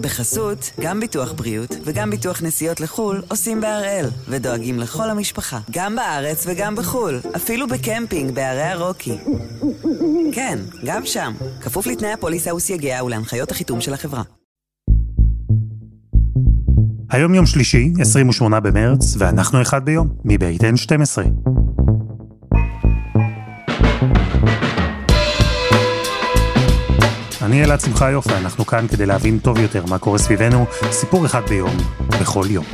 בחסות, גם ביטוח בריאות וגם ביטוח נסיעות לחו"ל עושים בהראל, ודואגים לכל המשפחה, גם בארץ וגם בחו"ל, אפילו בקמפינג בערי הרוקי. כן, גם שם, כפוף לתנאי הפוליסה וסייגיה ולהנחיות החיתום של החברה. היום יום שלישי, 28 במרץ, ואנחנו אחד ביום, מבית N12. אני אלעד שמחיוף, ואנחנו כאן כדי להבין טוב יותר מה קורה סביבנו, סיפור אחד ביום, בכל יום.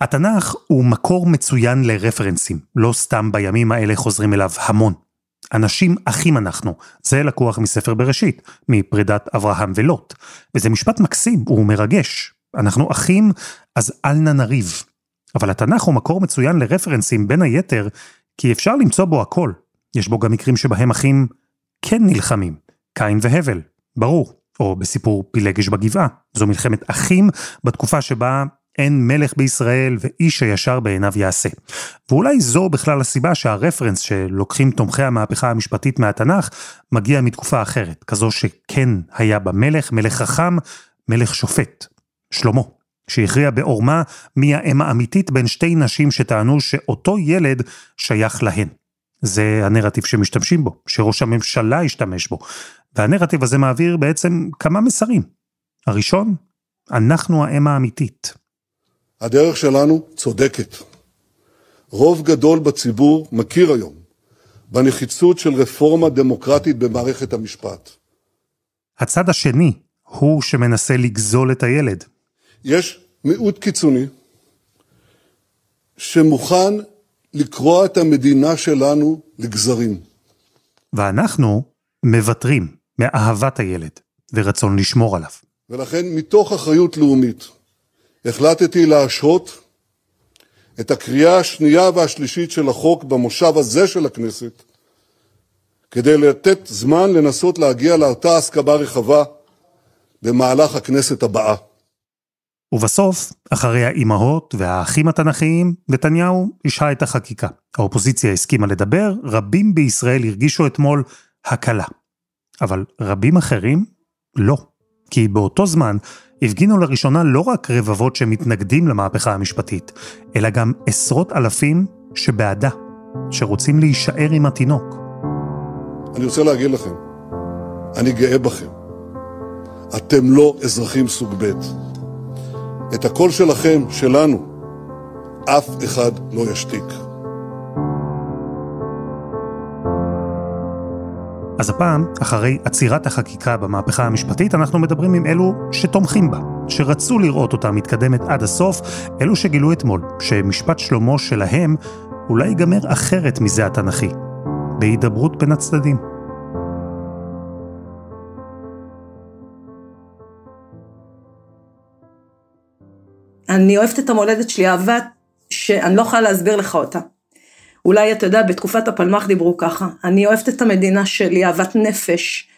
התנ"ך הוא מקור מצוין לרפרנסים, לא סתם בימים האלה חוזרים אליו המון. אנשים אחים אנחנו, זה לקוח מספר בראשית, מפרידת אברהם ולוט. וזה משפט מקסים, הוא מרגש. אנחנו אחים, אז אל נא נריב. אבל התנ"ך הוא מקור מצוין לרפרנסים בין היתר, כי אפשר למצוא בו הכל. יש בו גם מקרים שבהם אחים כן נלחמים, קין והבל, ברור. או בסיפור פילגש בגבעה, זו מלחמת אחים בתקופה שבה אין מלך בישראל ואיש הישר בעיניו יעשה. ואולי זו בכלל הסיבה שהרפרנס שלוקחים תומכי המהפכה המשפטית מהתנ"ך מגיע מתקופה אחרת, כזו שכן היה בה מלך, מלך חכם, מלך שופט, שלמה. שהכריע בעורמה מי האם האמיתית בין שתי נשים שטענו שאותו ילד שייך להן. זה הנרטיב שמשתמשים בו, שראש הממשלה השתמש בו. והנרטיב הזה מעביר בעצם כמה מסרים. הראשון, אנחנו האם האמיתית. הדרך שלנו צודקת. רוב גדול בציבור מכיר היום בנחיצות של רפורמה דמוקרטית במערכת המשפט. הצד השני הוא שמנסה לגזול את הילד, יש מיעוט קיצוני שמוכן לקרוע את המדינה שלנו לגזרים. ואנחנו מוותרים מאהבת הילד ורצון לשמור עליו. ולכן מתוך אחריות לאומית החלטתי להשהות את הקריאה השנייה והשלישית של החוק במושב הזה של הכנסת, כדי לתת זמן לנסות להגיע לאותה הסכמה רחבה במהלך הכנסת הבאה. ובסוף, אחרי האימהות והאחים התנ"כיים, נתניהו השהה את החקיקה. האופוזיציה הסכימה לדבר, רבים בישראל הרגישו אתמול הקלה. אבל רבים אחרים, לא. כי באותו זמן הפגינו לראשונה לא רק רבבות שמתנגדים למהפכה המשפטית, אלא גם עשרות אלפים שבעדה, שרוצים להישאר עם התינוק. אני רוצה להגיד לכם, אני גאה בכם. אתם לא אזרחים סוג ב'. את הקול שלכם, שלנו, אף אחד לא ישתיק. אז הפעם, אחרי עצירת החקיקה במהפכה המשפטית, אנחנו מדברים עם אלו שתומכים בה, שרצו לראות אותה מתקדמת עד הסוף, אלו שגילו אתמול שמשפט שלמה שלהם אולי ייגמר אחרת מזה התנ"כי, בהידברות בין הצדדים. אני אוהבת את המולדת שלי, אהבה שאני לא יכולה להסביר לך אותה. אולי אתה יודע, בתקופת הפלמ"ח דיברו ככה, אני אוהבת את המדינה שלי, אהבת נפש.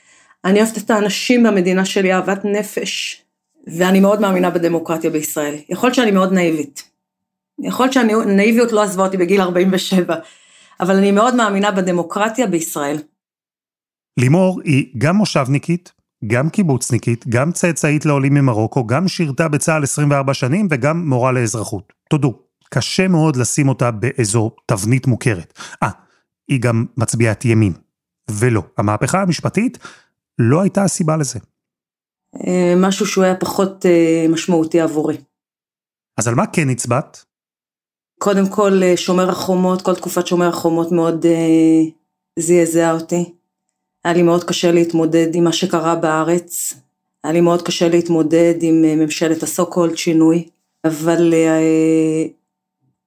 אני אוהבת את האנשים במדינה שלי, אהבת נפש. ואני מאוד מאמינה בדמוקרטיה בישראל. יכול להיות שאני מאוד נאיבית. יכול להיות שהנאיביות לא עזבה אותי בגיל 47, אבל אני מאוד מאמינה בדמוקרטיה בישראל. לימור היא גם מושבניקית, גם קיבוצניקית, גם צאצאית לעולים ממרוקו, גם שירתה בצה"ל 24 שנים וגם מורה לאזרחות. תודו, קשה מאוד לשים אותה באיזו תבנית מוכרת. אה, היא גם מצביעת ימין. ולא, המהפכה המשפטית לא הייתה הסיבה לזה. אה, משהו שהוא היה פחות אה, משמעותי עבורי. אז על מה כן הצבעת? קודם כל, אה, שומר החומות, כל תקופת שומר החומות מאוד זעזע אותי. היה לי מאוד קשה להתמודד עם מה שקרה בארץ, היה לי מאוד קשה להתמודד עם אה, ממשלת הסו קולד שינוי, אבל אה,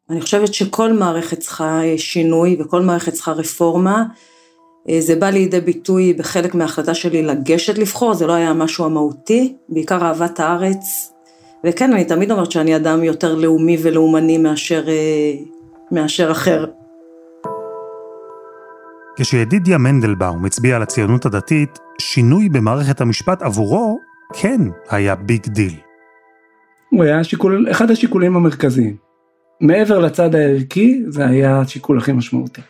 אני חושבת שכל מערכת צריכה אה, שינוי וכל מערכת צריכה רפורמה. זה בא לידי ביטוי בחלק מההחלטה שלי לגשת לבחור, זה לא היה משהו המהותי, בעיקר אהבת הארץ. וכן, אני תמיד אומרת שאני אדם יותר לאומי ולאומני מאשר, מאשר אחר. כשידידיה מנדלבאום הצביע על הציונות הדתית, שינוי במערכת המשפט עבורו כן היה big deal. הוא היה שיקול, אחד השיקולים המרכזיים. מעבר לצד הערכי, זה היה השיקול הכי משמעותי.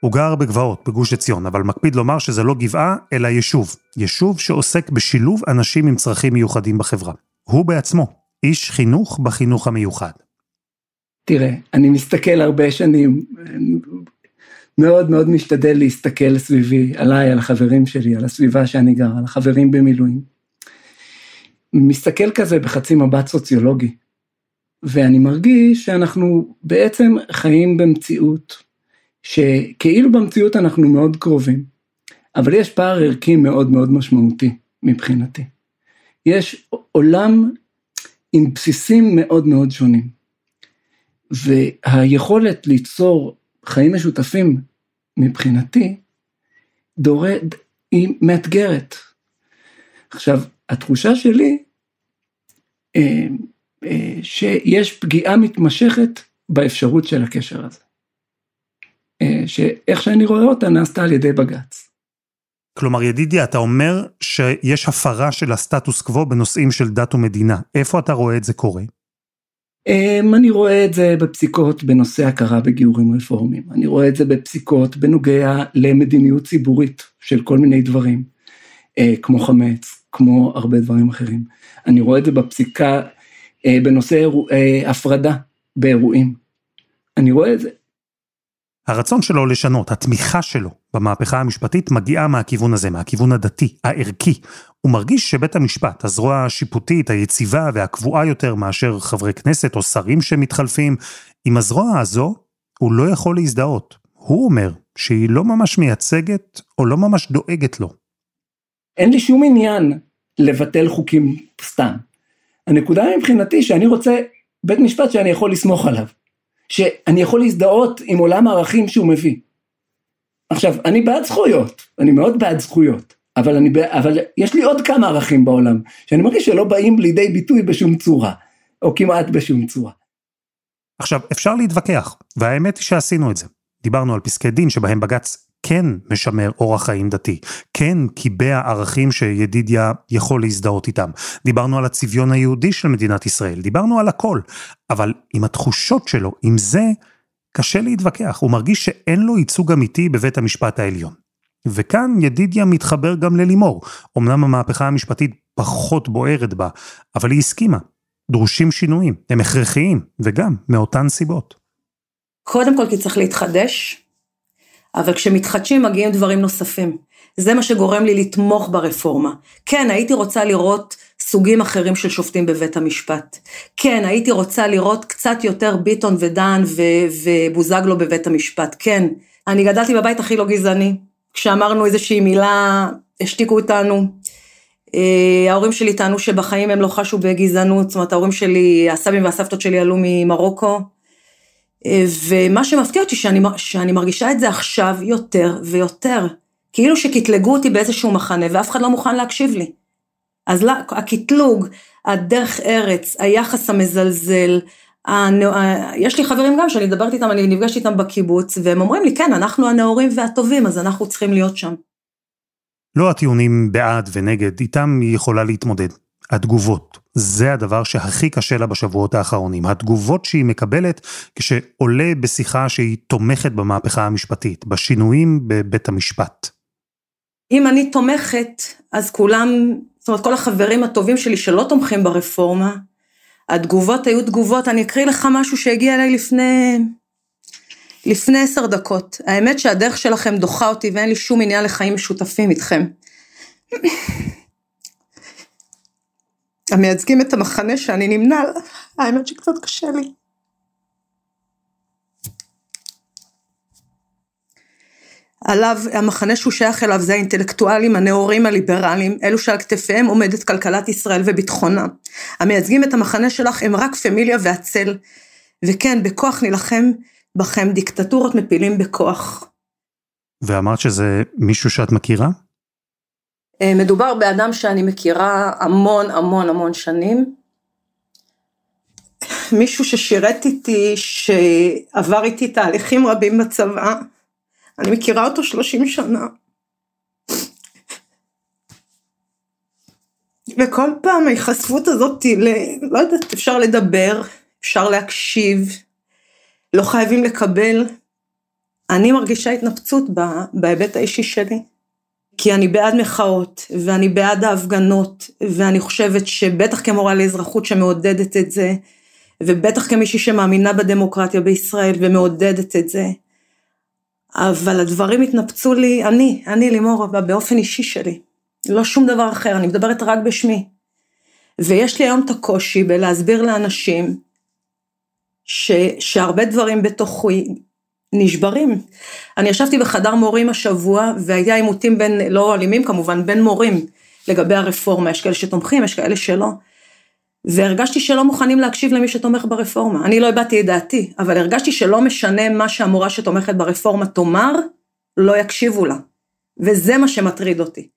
הוא גר בגבעות, בגוש עציון, אבל מקפיד לומר שזה לא גבעה, אלא יישוב. יישוב שעוסק בשילוב אנשים עם צרכים מיוחדים בחברה. הוא בעצמו איש חינוך בחינוך המיוחד. תראה, אני מסתכל הרבה שנים, מאוד מאוד משתדל להסתכל סביבי, עליי, על החברים שלי, על הסביבה שאני גר, על החברים במילואים. מסתכל כזה בחצי מבט סוציולוגי, ואני מרגיש שאנחנו בעצם חיים במציאות, שכאילו במציאות אנחנו מאוד קרובים, אבל יש פער ערכי מאוד מאוד משמעותי מבחינתי. יש עולם עם בסיסים מאוד מאוד שונים. והיכולת ליצור חיים משותפים מבחינתי, דורד, היא מאתגרת. עכשיו, התחושה שלי, אה, אה, שיש פגיעה מתמשכת באפשרות של הקשר הזה. אה, שאיך שאני רואה אותה נעשתה על ידי בג"ץ. כלומר, ידידיה, אתה אומר שיש הפרה של הסטטוס קוו בנושאים של דת ומדינה. איפה אתה רואה את זה קורה? אמ, אני רואה את זה בפסיקות בנושא הכרה בגיורים רפורמיים, אני רואה את זה בפסיקות בנוגע למדיניות ציבורית של כל מיני דברים, אה, כמו חמץ, כמו הרבה דברים אחרים. אני רואה את זה בפסיקה אה, בנושא אה, הפרדה באירועים. אני רואה את זה. הרצון שלו לשנות, התמיכה שלו במהפכה המשפטית מגיעה מהכיוון הזה, מהכיוון הדתי, הערכי. הוא מרגיש שבית המשפט, הזרוע השיפוטית, היציבה והקבועה יותר מאשר חברי כנסת או שרים שמתחלפים, עם הזרוע הזו הוא לא יכול להזדהות. הוא אומר שהיא לא ממש מייצגת או לא ממש דואגת לו. אין לי שום עניין לבטל חוקים סתם. הנקודה מבחינתי שאני רוצה בית משפט שאני יכול לסמוך עליו. שאני יכול להזדהות עם עולם הערכים שהוא מביא. עכשיו, אני בעד זכויות, אני מאוד בעד זכויות, אבל, אני, אבל יש לי עוד כמה ערכים בעולם, שאני מרגיש שלא באים לידי ביטוי בשום צורה, או כמעט בשום צורה. עכשיו, אפשר להתווכח, והאמת היא שעשינו את זה. דיברנו על פסקי דין שבהם בג"ץ כן משמר אורח חיים דתי, כן קיבע ערכים שידידיה יכול להזדהות איתם. דיברנו על הצביון היהודי של מדינת ישראל, דיברנו על הכל, אבל עם התחושות שלו, עם זה, קשה להתווכח, הוא מרגיש שאין לו ייצוג אמיתי בבית המשפט העליון. וכאן ידידיה מתחבר גם ללימור, אמנם המהפכה המשפטית פחות בוערת בה, אבל היא הסכימה. דרושים שינויים, הם הכרחיים, וגם מאותן סיבות. קודם כל כי צריך להתחדש, אבל כשמתחדשים מגיעים דברים נוספים. זה מה שגורם לי לתמוך ברפורמה. כן, הייתי רוצה לראות סוגים אחרים של שופטים בבית המשפט. כן, הייתי רוצה לראות קצת יותר ביטון ודן ובוזגלו בבית המשפט. כן, אני גדלתי בבית הכי לא גזעני. כשאמרנו איזושהי מילה, השתיקו אותנו. Uh, ההורים שלי טענו שבחיים הם לא חשו בגזענות, זאת אומרת ההורים שלי, הסבים והסבתות שלי עלו ממרוקו, ומה שמפתיע אותי שאני, שאני מרגישה את זה עכשיו יותר ויותר. כאילו שקטלגו אותי באיזשהו מחנה ואף אחד לא מוכן להקשיב לי. אז לא, הקטלוג, הדרך ארץ, היחס המזלזל, הנא... יש לי חברים גם שאני מדברת איתם, אני נפגשת איתם בקיבוץ, והם אומרים לי, כן, אנחנו הנאורים והטובים, אז אנחנו צריכים להיות שם. לא הטיעונים בעד ונגד, איתם היא יכולה להתמודד. התגובות. זה הדבר שהכי קשה לה בשבועות האחרונים. התגובות שהיא מקבלת כשעולה בשיחה שהיא תומכת במהפכה המשפטית, בשינויים בבית המשפט. אם אני תומכת, אז כולם, זאת אומרת, כל החברים הטובים שלי שלא תומכים ברפורמה, התגובות היו תגובות, אני אקריא לך משהו שהגיע אליי לפני, לפני עשר דקות. האמת שהדרך שלכם דוחה אותי ואין לי שום עניין לחיים משותפים איתכם. המייצגים את המחנה שאני נמנה האמת שקצת קשה לי. עליו, המחנה שהוא שייך אליו זה האינטלקטואלים הנאורים הליברליים, אלו שעל כתפיהם עומדת כלכלת ישראל וביטחונה. המייצגים את המחנה שלך הם רק פמיליה והצל. וכן, בכוח נילחם בכם, דיקטטורות מפילים בכוח. ואמרת שזה מישהו שאת מכירה? אה, מדובר באדם שאני מכירה המון המון המון שנים. מישהו ששירת איתי, שעבר איתי תהליכים רבים בצבא. אני מכירה אותו 30 שנה. וכל פעם ההיחשפות הזאת, ל... לא יודעת, אפשר לדבר, אפשר להקשיב, לא חייבים לקבל, אני מרגישה התנפצות בהיבט האישי שלי. כי אני בעד מחאות, ואני בעד ההפגנות, ואני חושבת שבטח כמורה לאזרחות שמעודדת את זה, ובטח כמישהי שמאמינה בדמוקרטיה בישראל ומעודדת את זה, אבל הדברים התנפצו לי, אני, אני לימור, באופן אישי שלי, לא שום דבר אחר, אני מדברת רק בשמי. ויש לי היום את הקושי בלהסביר לאנשים ש, שהרבה דברים בתוכי נשברים. אני ישבתי בחדר מורים השבוע והיה עימותים בין, לא אלימים כמובן, בין מורים לגבי הרפורמה, יש כאלה שתומכים, יש כאלה שלא. והרגשתי שלא מוכנים להקשיב למי שתומך ברפורמה. אני לא הבעתי את דעתי, אבל הרגשתי שלא משנה מה שהמורה שתומכת ברפורמה תאמר, לא יקשיבו לה. וזה מה שמטריד אותי.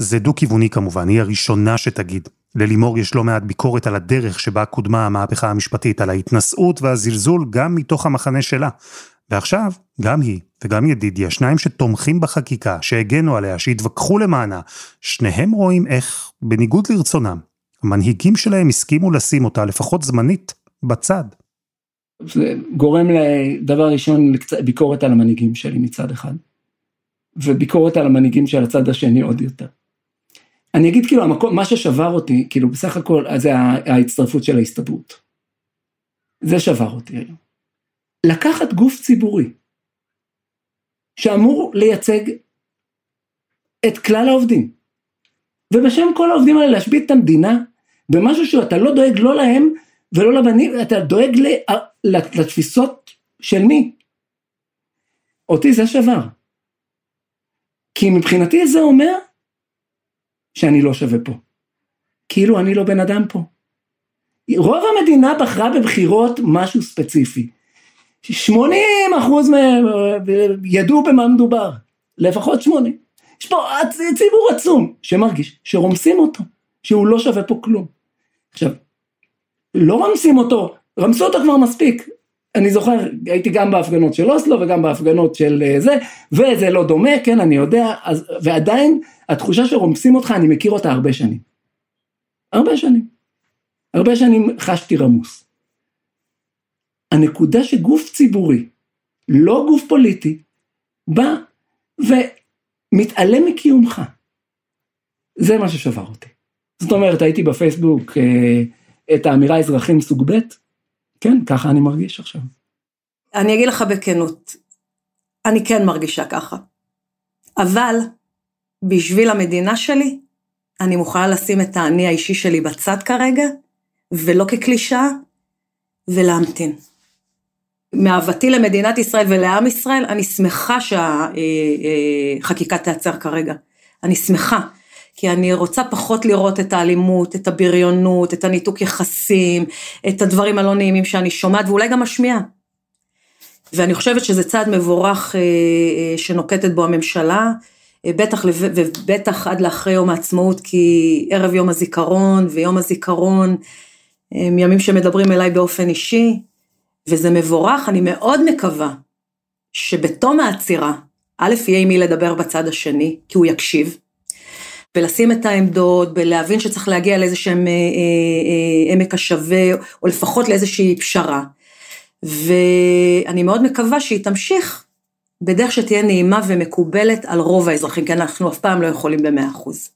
זה דו-כיווני כמובן, היא הראשונה שתגיד. ללימור יש לא מעט ביקורת על הדרך שבה קודמה המהפכה המשפטית, על ההתנשאות והזלזול גם מתוך המחנה שלה. ועכשיו, גם היא וגם ידידיה, שניים שתומכים בחקיקה, שהגנו עליה, שהתווכחו למענה, שניהם רואים איך, בניגוד לרצונם, המנהיגים שלהם הסכימו לשים אותה, לפחות זמנית, בצד. זה גורם לדבר ראשון ביקורת על המנהיגים שלי מצד אחד, וביקורת על המנהיגים של הצד השני עוד יותר. אני אגיד כאילו, המקום, מה ששבר אותי, כאילו בסך הכל, זה ההצטרפות של ההסתדרות. זה שבר אותי היום. לקחת גוף ציבורי, שאמור לייצג את כלל העובדים, ובשם כל העובדים האלה להשבית את המדינה, במשהו שאתה לא דואג לא להם ולא לבנים, אתה דואג לתפיסות של מי? אותי זה שבר. כי מבחינתי זה אומר שאני לא שווה פה. כאילו אני לא בן אדם פה. רוב המדינה בחרה בבחירות משהו ספציפי. 80 אחוז מהם ידעו במה מדובר, לפחות 80. יש פה ציבור עצום שמרגיש שרומסים אותו, שהוא לא שווה פה כלום. עכשיו, לא רמסים אותו, רמסו אותו כבר מספיק. אני זוכר, הייתי גם בהפגנות של אוסלו וגם בהפגנות של אה, זה, וזה לא דומה, כן, אני יודע, אז, ועדיין התחושה שרומסים אותך, אני מכיר אותה הרבה שנים. הרבה שנים. הרבה שנים חשתי רמוס. הנקודה שגוף ציבורי, לא גוף פוליטי, בא ומתעלם מקיומך. זה מה ששבר אותי. זאת אומרת, הייתי בפייסבוק אה, את האמירה אזרחים סוג ב', כן, ככה אני מרגיש עכשיו. אני אגיד לך בכנות, אני כן מרגישה ככה. אבל בשביל המדינה שלי, אני מוכנה לשים את האני האישי שלי בצד כרגע, ולא כקלישאה, ולהמתין. מאהבתי למדינת ישראל ולעם ישראל, אני שמחה שהחקיקה תיעצר כרגע. אני שמחה. כי אני רוצה פחות לראות את האלימות, את הבריונות, את הניתוק יחסים, את הדברים הלא נעימים שאני שומעת ואולי גם משמיעה. ואני חושבת שזה צעד מבורך אה, אה, שנוקטת בו הממשלה, בטח ובטח עד לאחרי יום העצמאות, כי ערב יום הזיכרון ויום הזיכרון הם ימים שמדברים אליי באופן אישי, וזה מבורך, אני מאוד מקווה שבתום העצירה, א', יהיה עם מי לדבר בצד השני, כי הוא יקשיב, ולשים את העמדות, ולהבין שצריך להגיע לאיזשהם אה, אה, אה, עמק השווה, או לפחות לאיזושהי פשרה. ואני מאוד מקווה שהיא תמשיך בדרך שתהיה נעימה ומקובלת על רוב האזרחים, כי אנחנו אף פעם לא יכולים במאה אחוז.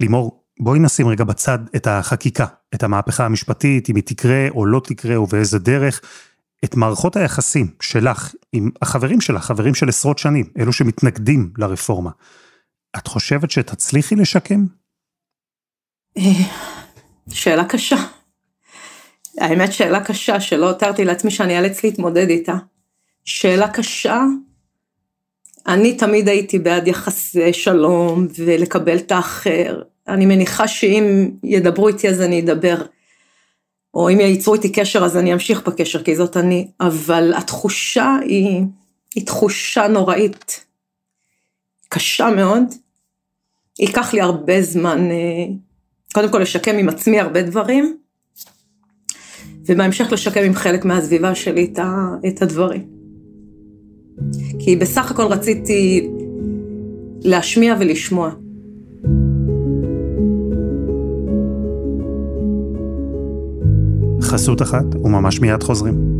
לימור, בואי נשים רגע בצד את החקיקה, את המהפכה המשפטית, אם היא תקרה או לא תקרה ובאיזה דרך, את מערכות היחסים שלך עם החברים שלך, חברים של עשרות שנים, אלו שמתנגדים לרפורמה. את חושבת שתצליחי לשקם? שאלה קשה. האמת שאלה קשה שלא הותרתי לעצמי שאני אאלץ להתמודד איתה. שאלה קשה, אני תמיד הייתי בעד יחסי שלום ולקבל את האחר. אני מניחה שאם ידברו איתי אז אני אדבר. או אם ייצרו איתי קשר אז אני אמשיך בקשר כי זאת אני, אבל התחושה היא, היא תחושה נוראית. קשה מאוד. ייקח לי הרבה זמן, אה, קודם כל לשקם עם עצמי הרבה דברים, ובהמשך לשקם עם חלק מהסביבה שלי את הדברים. כי בסך הכל רציתי להשמיע ולשמוע. חסות אחת, וממש מיד חוזרים.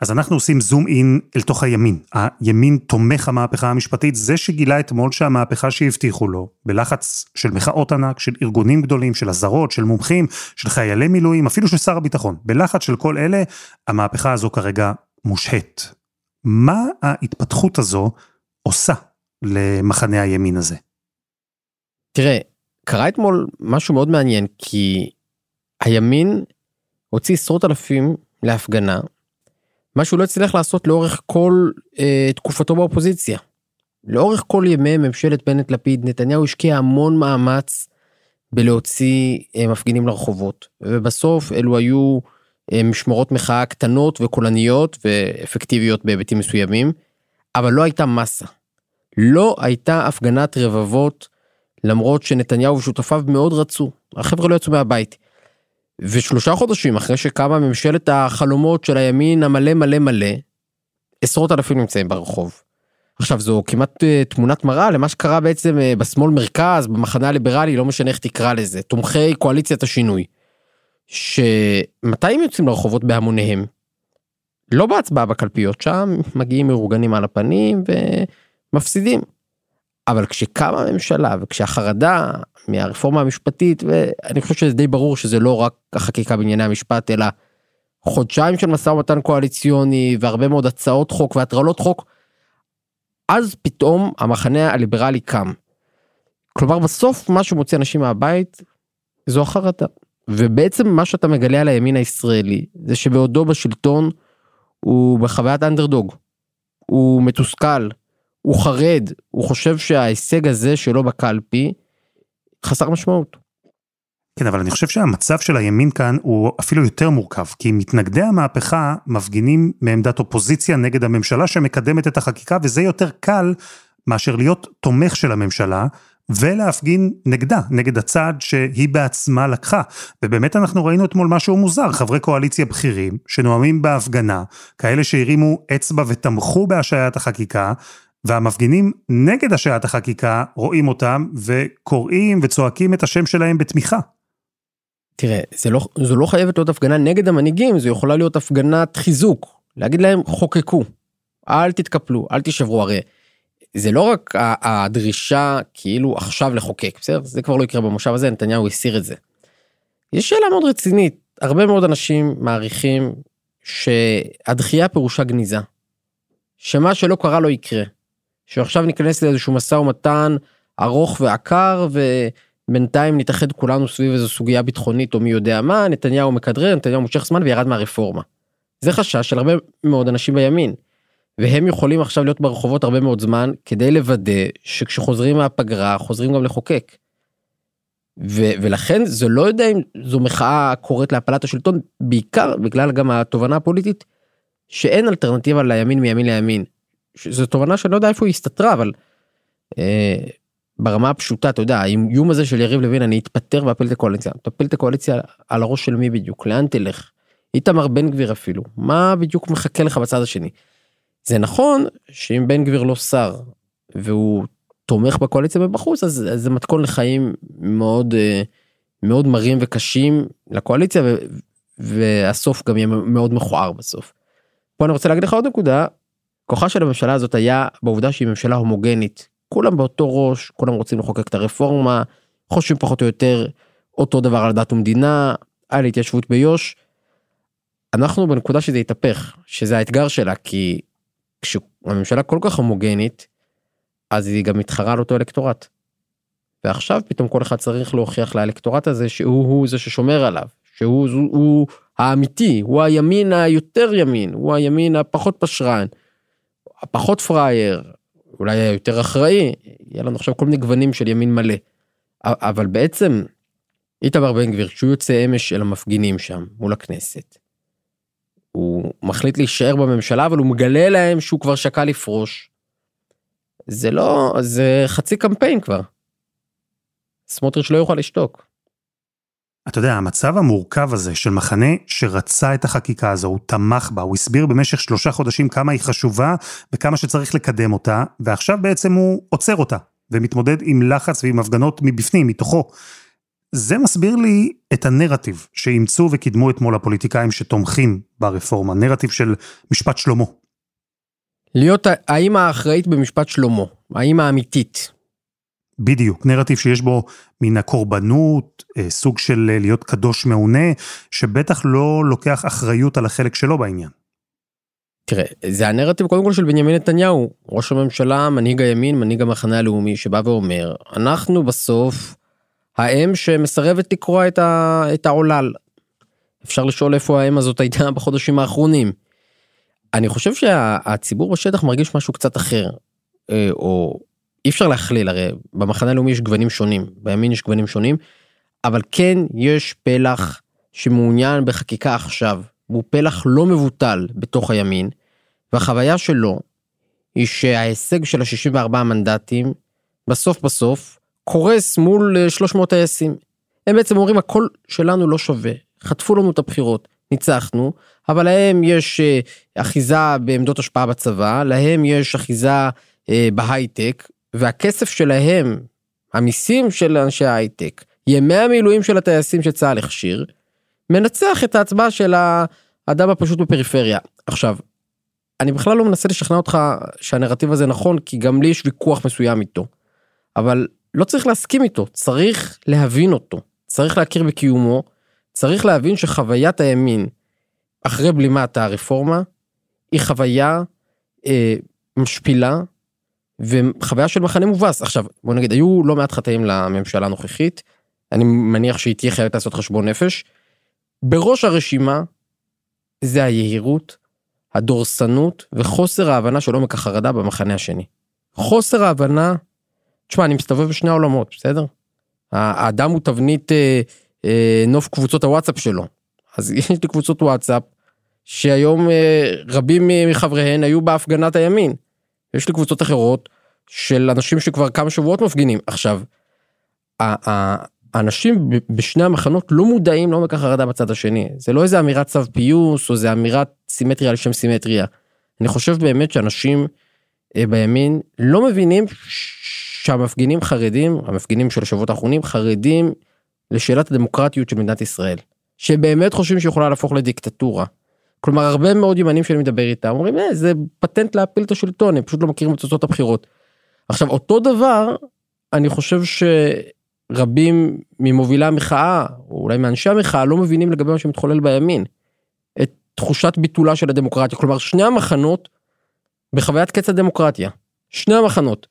אז אנחנו עושים זום אין אל תוך הימין. הימין תומך המהפכה המשפטית, זה שגילה אתמול שהמהפכה שהבטיחו לו, בלחץ של מחאות ענק, של ארגונים גדולים, של אזהרות, של מומחים, של חיילי מילואים, אפילו של שר הביטחון. בלחץ של כל אלה, המהפכה הזו כרגע מושהית. מה ההתפתחות הזו עושה למחנה הימין הזה? תראה, קרה אתמול משהו מאוד מעניין, כי הימין הוציא עשרות אלפים להפגנה, מה שהוא לא הצליח לעשות לאורך כל אה, תקופתו באופוזיציה. לאורך כל ימי ממשלת בנט לפיד נתניהו השקיע המון מאמץ בלהוציא אה, מפגינים לרחובות ובסוף אלו היו אה, משמרות מחאה קטנות וקולניות ואפקטיביות בהיבטים מסוימים אבל לא הייתה מסה. לא הייתה הפגנת רבבות למרות שנתניהו ושותפיו מאוד רצו החבר'ה לא יצאו מהבית. ושלושה חודשים אחרי שקמה ממשלת החלומות של הימין המלא מלא מלא, עשרות אלפים נמצאים ברחוב. עכשיו זו כמעט uh, תמונת מראה למה שקרה בעצם uh, בשמאל מרכז, במחנה הליברלי, לא משנה איך תקרא לזה, תומכי קואליציית השינוי. שמתי הם יוצאים לרחובות בהמוניהם? לא בהצבעה בקלפיות, שם מגיעים מאורגנים על הפנים ומפסידים. אבל כשקמה הממשלה וכשהחרדה מהרפורמה המשפטית ואני חושב שזה די ברור שזה לא רק החקיקה בענייני המשפט אלא חודשיים של משא ומתן קואליציוני והרבה מאוד הצעות חוק והטרלות חוק. אז פתאום המחנה הליברלי קם. כלומר בסוף מה שמוציא אנשים מהבית זו החרדה. ובעצם מה שאתה מגלה על הימין הישראלי זה שבעודו בשלטון הוא בחוויית אנדרדוג. הוא מתוסכל, הוא חרד, הוא חושב שההישג הזה שלו בקלפי חסר משמעות. כן, אבל אני חושב שהמצב של הימין כאן הוא אפילו יותר מורכב, כי מתנגדי המהפכה מפגינים מעמדת אופוזיציה נגד הממשלה שמקדמת את החקיקה, וזה יותר קל מאשר להיות תומך של הממשלה, ולהפגין נגדה, נגד הצעד שהיא בעצמה לקחה. ובאמת אנחנו ראינו אתמול משהו מוזר, חברי קואליציה בכירים שנואמים בהפגנה, כאלה שהרימו אצבע ותמכו בהשעיית החקיקה, והמפגינים נגד השעיית החקיקה רואים אותם וקוראים וצועקים את השם שלהם בתמיכה. תראה, זה לא, זו לא חייבת להיות הפגנה נגד המנהיגים, זו יכולה להיות הפגנת חיזוק. להגיד להם חוקקו, אל תתקפלו, אל תישברו, הרי זה לא רק הדרישה כאילו עכשיו לחוקק, בסדר? זה כבר לא יקרה במושב הזה, נתניהו הסיר את זה. יש שאלה מאוד רצינית, הרבה מאוד אנשים מעריכים שהדחייה פירושה גניזה. שמה שלא קרה לא יקרה. שעכשיו ניכנס לאיזשהו משא ומתן ארוך ועקר ובינתיים נתאחד כולנו סביב איזו סוגיה ביטחונית או מי יודע מה נתניהו מכדרר נתניהו מושך זמן וירד מהרפורמה. זה חשש של הרבה מאוד אנשים בימין. והם יכולים עכשיו להיות ברחובות הרבה מאוד זמן כדי לוודא שכשחוזרים מהפגרה חוזרים גם לחוקק. ו- ולכן זה לא יודע אם זו מחאה קוראת להפלת השלטון בעיקר בגלל גם התובנה הפוליטית שאין אלטרנטיבה לימין מימין לימין. זו תובנה שאני לא יודע איפה היא הסתתרה אבל אה, ברמה הפשוטה אתה יודע האיום הזה של יריב לוין אני אתפטר ואפיל את הקואליציה תפיל את הקואליציה על הראש של מי בדיוק לאן תלך. איתמר בן גביר אפילו מה בדיוק מחכה לך בצד השני. זה נכון שאם בן גביר לא שר והוא תומך בקואליציה מבחוץ אז, אז זה מתכון לחיים מאוד אה, מאוד מרים וקשים לקואליציה ו, והסוף גם יהיה מאוד מכוער בסוף. פה אני רוצה להגיד לך עוד נקודה כוחה של הממשלה הזאת היה בעובדה שהיא ממשלה הומוגנית כולם באותו ראש כולם רוצים לחוקק את הרפורמה חושבים פחות או יותר אותו דבר על דת ומדינה על התיישבות ביו"ש. אנחנו בנקודה שזה יתהפך שזה האתגר שלה כי כשהממשלה כל כך הומוגנית אז היא גם מתחרה על אותו אלקטורט. ועכשיו פתאום כל אחד צריך להוכיח לאלקטורט הזה שהוא הוא זה ששומר עליו שהוא הוא, הוא האמיתי הוא הימין היותר ימין הוא הימין הפחות פשרן הפחות פראייר, אולי היותר אחראי, יהיה לנו עכשיו כל מיני גוונים של ימין מלא. אבל בעצם איתמר בן גביר כשהוא יוצא אמש אל המפגינים שם מול הכנסת. הוא מחליט להישאר בממשלה אבל הוא מגלה להם שהוא כבר שקל לפרוש. זה לא זה חצי קמפיין כבר. סמוטריץ' לא יוכל לשתוק. אתה יודע, המצב המורכב הזה של מחנה שרצה את החקיקה הזו, הוא תמך בה, הוא הסביר במשך שלושה חודשים כמה היא חשובה וכמה שצריך לקדם אותה, ועכשיו בעצם הוא עוצר אותה, ומתמודד עם לחץ ועם הפגנות מבפנים, מתוכו. זה מסביר לי את הנרטיב שאימצו וקידמו אתמול הפוליטיקאים שתומכים ברפורמה, נרטיב של משפט שלמה. להיות האימא האחראית במשפט שלמה, האימא האמיתית. בדיוק, נרטיב שיש בו מן הקורבנות, אה, סוג של אה, להיות קדוש מעונה, שבטח לא לוקח אחריות על החלק שלו בעניין. תראה, זה הנרטיב קודם כל של בנימין נתניהו, ראש הממשלה, מנהיג הימין, מנהיג המחנה הלאומי, שבא ואומר, אנחנו בסוף האם שמסרבת לקרוע את, ה... את העולל. אפשר לשאול איפה האם הזאת הייתה בחודשים האחרונים. אני חושב שהציבור בשטח מרגיש משהו קצת אחר, אה, או אי אפשר להכליל, הרי במחנה הלאומי יש גוונים שונים, בימין יש גוונים שונים, אבל כן יש פלח שמעוניין בחקיקה עכשיו, והוא פלח לא מבוטל בתוך הימין, והחוויה שלו היא שההישג של ה-64 מנדטים, בסוף בסוף, קורס מול 300 אה, טייסים. הם בעצם אומרים הכל שלנו לא שווה, חטפו לנו את הבחירות, ניצחנו, אבל להם יש אה, אחיזה בעמדות השפעה בצבא, להם יש אחיזה אה, בהייטק, והכסף שלהם, המיסים של אנשי ההייטק, ימי המילואים של הטייסים שצה"ל הכשיר, מנצח את ההצבעה של האדם הפשוט בפריפריה. עכשיו, אני בכלל לא מנסה לשכנע אותך שהנרטיב הזה נכון, כי גם לי יש ויכוח מסוים איתו. אבל לא צריך להסכים איתו, צריך להבין אותו, צריך להכיר בקיומו, צריך להבין שחוויית הימין אחרי בלימת הרפורמה היא חוויה אה, משפילה וחוויה של מחנה מובס. עכשיו, בוא נגיד, היו לא מעט חטאים לממשלה הנוכחית, אני מניח שהיא תהיה חייבת לעשות חשבון נפש. בראש הרשימה זה היהירות, הדורסנות וחוסר ההבנה של עומק החרדה במחנה השני. חוסר ההבנה, תשמע, אני מסתובב בשני העולמות, בסדר? האדם הוא תבנית אה, אה, נוף קבוצות הוואטסאפ שלו. אז יש לי קבוצות וואטסאפ, שהיום אה, רבים מחבריהן היו בהפגנת הימין. יש לי קבוצות אחרות של אנשים שכבר כמה שבועות מפגינים. עכשיו, האנשים בשני המחנות לא מודעים לעומק החרדה בצד השני. זה לא איזה אמירת צו פיוס או איזה אמירת סימטריה לשם סימטריה. אני חושב באמת שאנשים אה, בימין לא מבינים שהמפגינים חרדים, המפגינים של השבועות האחרונים, חרדים לשאלת הדמוקרטיות של מדינת ישראל. שבאמת חושבים שיכולה להפוך לדיקטטורה. כלומר הרבה מאוד ימנים שאני מדבר איתם אומרים אה, זה פטנט להפיל את השלטון הם פשוט לא מכירים את תוצאות הבחירות. עכשיו אותו דבר אני חושב שרבים ממובילי המחאה או אולי מאנשי המחאה לא מבינים לגבי מה שמתחולל בימין. את תחושת ביטולה של הדמוקרטיה כלומר שני המחנות בחוויית קץ הדמוקרטיה שני המחנות.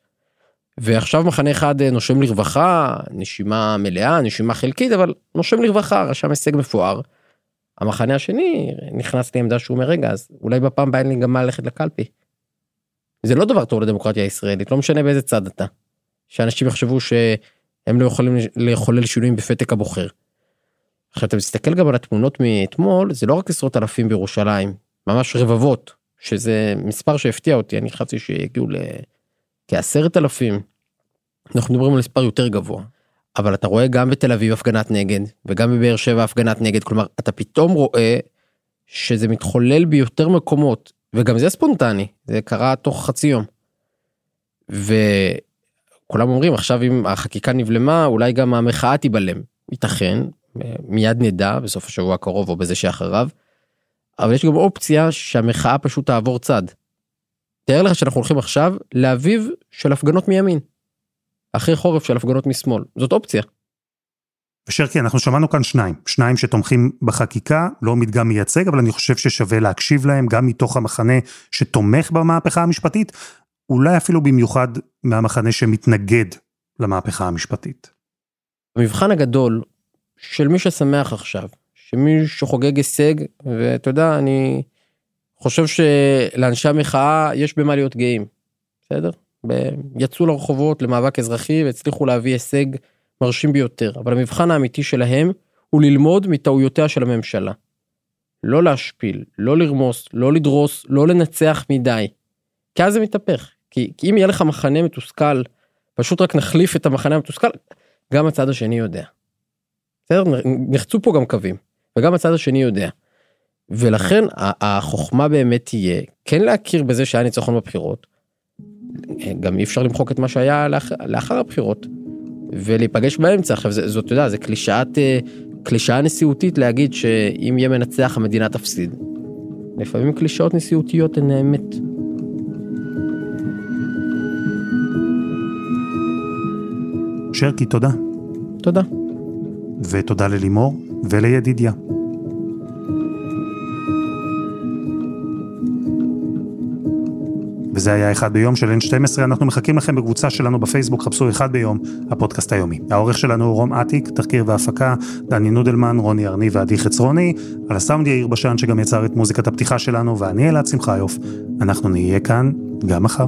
ועכשיו מחנה אחד אה, נושם לרווחה נשימה מלאה נשימה חלקית אבל נושם לרווחה רשם הישג מפואר. המחנה השני נכנס לעמדה שהוא אומר רגע אז אולי בפעם הבאה אין לי גם מה ללכת לקלפי. זה לא דבר טוב לדמוקרטיה הישראלית לא משנה באיזה צד אתה. שאנשים יחשבו שהם לא יכולים לחולל שינויים בפתק הבוחר. עכשיו אתה מסתכל גם על התמונות מאתמול זה לא רק עשרות אלפים בירושלים ממש רבבות שזה מספר שהפתיע אותי אני חשבתי שיגיעו לכעשרת אלפים. אנחנו מדברים על מספר יותר גבוה אבל אתה רואה גם בתל אביב הפגנת נגד וגם בבאר שבע הפגנת נגד כלומר אתה פתאום רואה שזה מתחולל ביותר מקומות וגם זה ספונטני זה קרה תוך חצי יום. וכולם אומרים עכשיו אם החקיקה נבלמה אולי גם המחאה תיבלם ייתכן מיד נדע בסוף השבוע הקרוב או בזה שאחריו. אבל יש גם אופציה שהמחאה פשוט תעבור צד. תאר לך שאנחנו הולכים עכשיו לאביב של הפגנות מימין. אחרי חורף של הפגנות משמאל. זאת אופציה. ושרקי, אנחנו שמענו כאן שניים, שניים שתומכים בחקיקה, לא מדגם מייצג, אבל אני חושב ששווה להקשיב להם, גם מתוך המחנה שתומך במהפכה המשפטית, אולי אפילו במיוחד מהמחנה שמתנגד למהפכה המשפטית. המבחן הגדול של מי ששמח עכשיו, שמי שחוגג הישג, ואתה יודע, אני חושב שלאנשי המחאה יש במה להיות גאים, בסדר? יצאו לרחובות למאבק אזרחי והצליחו להביא הישג מרשים ביותר, אבל המבחן האמיתי שלהם הוא ללמוד מטעויותיה של הממשלה. לא להשפיל, לא לרמוס, לא לדרוס, לא לנצח מדי. כי אז זה מתהפך. כי, כי אם יהיה לך מחנה מתוסכל, פשוט רק נחליף את המחנה המתוסכל, גם הצד השני יודע. בסדר? נחצו פה גם קווים, וגם הצד השני יודע. ולכן החוכמה באמת תהיה כן להכיר בזה שהיה ניצחון בבחירות. גם אי אפשר למחוק את מה שהיה לאחר, לאחר הבחירות. ולהיפגש באמצע עכשיו זאת אתה יודע זה קלישאת אה, קלישאה נשיאותית להגיד שאם יהיה מנצח המדינה תפסיד. לפעמים קלישאות נשיאותיות הן האמת. שרקי תודה. תודה. ותודה ללימור ולידידיה. וזה היה אחד ביום של N12, אנחנו מחכים לכם בקבוצה שלנו בפייסבוק, חפשו אחד ביום, הפודקאסט היומי. העורך שלנו הוא רום אטיק, תחקיר והפקה, דני נודלמן, רוני ארני ועדי חצרוני, על הסאונד יאיר בשן שגם יצר את מוזיקת הפתיחה שלנו, ואני אלעד שמחיוף. אנחנו נהיה כאן גם מחר.